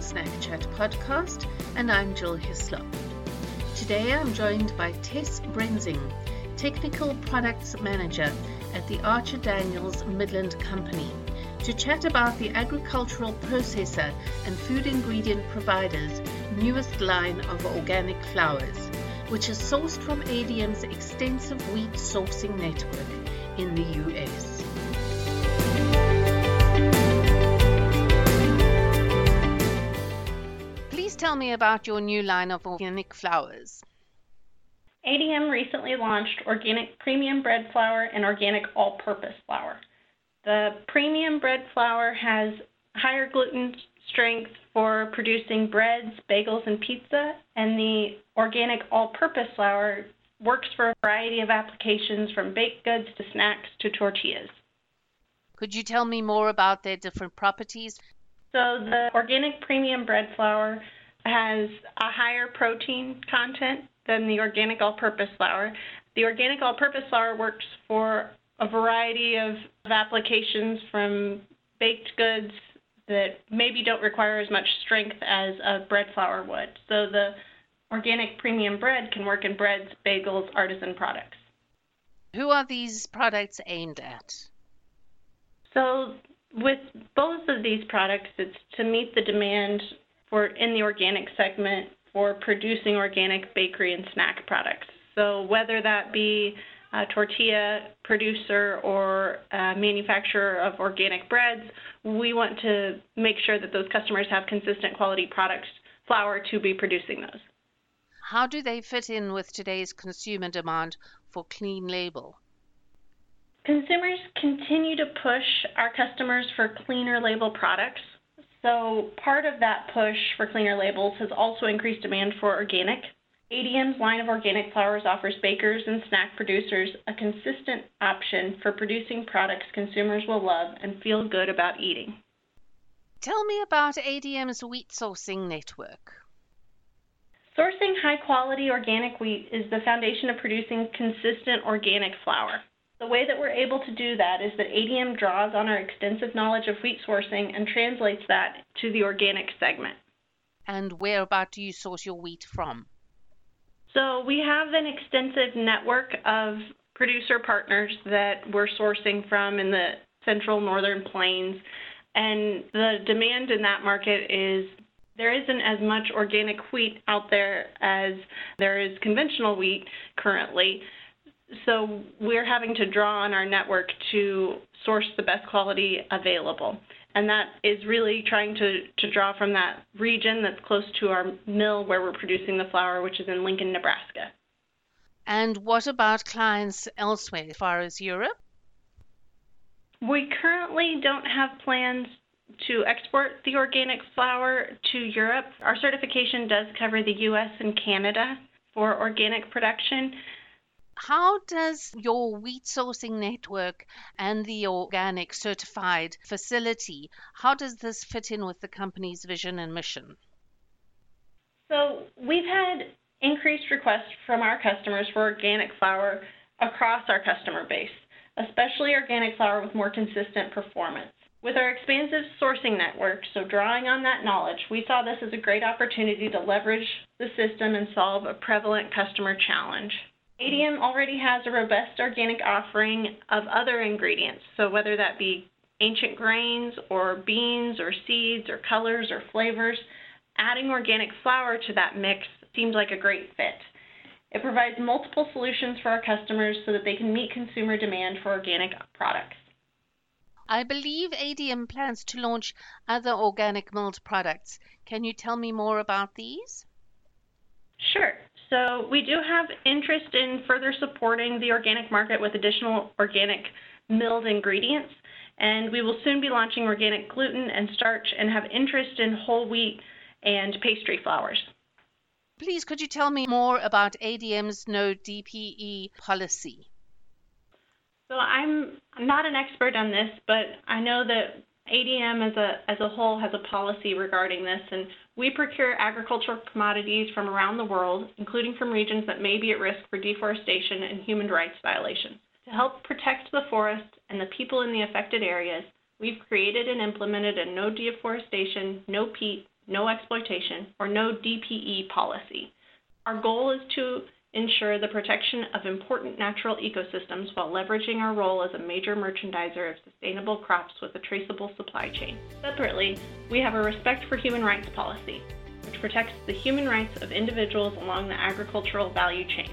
Snack Chat podcast, and I'm Jill Hislop. Today I'm joined by Tess Brenzing, Technical Products Manager at the Archer Daniels Midland Company, to chat about the agricultural processor and food ingredient provider's newest line of organic flours, which is sourced from ADM's extensive wheat sourcing network in the US. Tell me about your new line of organic flours. ADM recently launched organic premium bread flour and organic all purpose flour. The premium bread flour has higher gluten strength for producing breads, bagels, and pizza, and the organic all purpose flour works for a variety of applications from baked goods to snacks to tortillas. Could you tell me more about their different properties? So, the organic premium bread flour has a higher protein content than the organic all-purpose flour. The organic all-purpose flour works for a variety of, of applications from baked goods that maybe don't require as much strength as a bread flour would. So the organic premium bread can work in breads, bagels, artisan products. Who are these products aimed at? So with both of these products, it's to meet the demand for in the organic segment for producing organic bakery and snack products. So whether that be a tortilla producer or a manufacturer of organic breads, we want to make sure that those customers have consistent quality products, flour to be producing those. How do they fit in with today's consumer demand for clean label? Consumers continue to push our customers for cleaner label products. So part of that push for cleaner labels has also increased demand for organic. ADM's line of organic flours offers bakers and snack producers a consistent option for producing products consumers will love and feel good about eating. Tell me about ADM's wheat sourcing network. Sourcing high quality organic wheat is the foundation of producing consistent organic flour. The way that we're able to do that is that ADM draws on our extensive knowledge of wheat sourcing and translates that to the organic segment. And where about do you source your wheat from? So we have an extensive network of producer partners that we're sourcing from in the central northern plains. And the demand in that market is there isn't as much organic wheat out there as there is conventional wheat currently so we're having to draw on our network to source the best quality available. And that is really trying to, to draw from that region that's close to our mill where we're producing the flour, which is in Lincoln, Nebraska. And what about clients elsewhere, as far as Europe? We currently don't have plans to export the organic flour to Europe. Our certification does cover the US and Canada for organic production. How does your wheat sourcing network and the organic certified facility, how does this fit in with the company's vision and mission? So we've had increased requests from our customers for organic flour across our customer base, especially organic flour with more consistent performance. With our expansive sourcing network, so drawing on that knowledge, we saw this as a great opportunity to leverage the system and solve a prevalent customer challenge. ADM already has a robust organic offering of other ingredients, so whether that be ancient grains or beans or seeds or colors or flavors, adding organic flour to that mix seems like a great fit. It provides multiple solutions for our customers so that they can meet consumer demand for organic products. I believe ADM plans to launch other organic milled products. Can you tell me more about these? Sure. So we do have interest in further supporting the organic market with additional organic milled ingredients, and we will soon be launching organic gluten and starch and have interest in whole wheat and pastry flours. Please, could you tell me more about ADM's no DPE policy? So I'm not an expert on this, but I know that ADM as a as a whole has a policy regarding this, and we procure agricultural commodities from around the world, including from regions that may be at risk for deforestation and human rights violations. To help protect the forest and the people in the affected areas, we've created and implemented a no deforestation, no peat, no exploitation, or no DPE policy. Our goal is to ensure the protection of important natural ecosystems while leveraging our role as a major merchandiser of sustainable crops with a traceable supply chain. Separately, we have a respect for human rights policy, which protects the human rights of individuals along the agricultural value chain.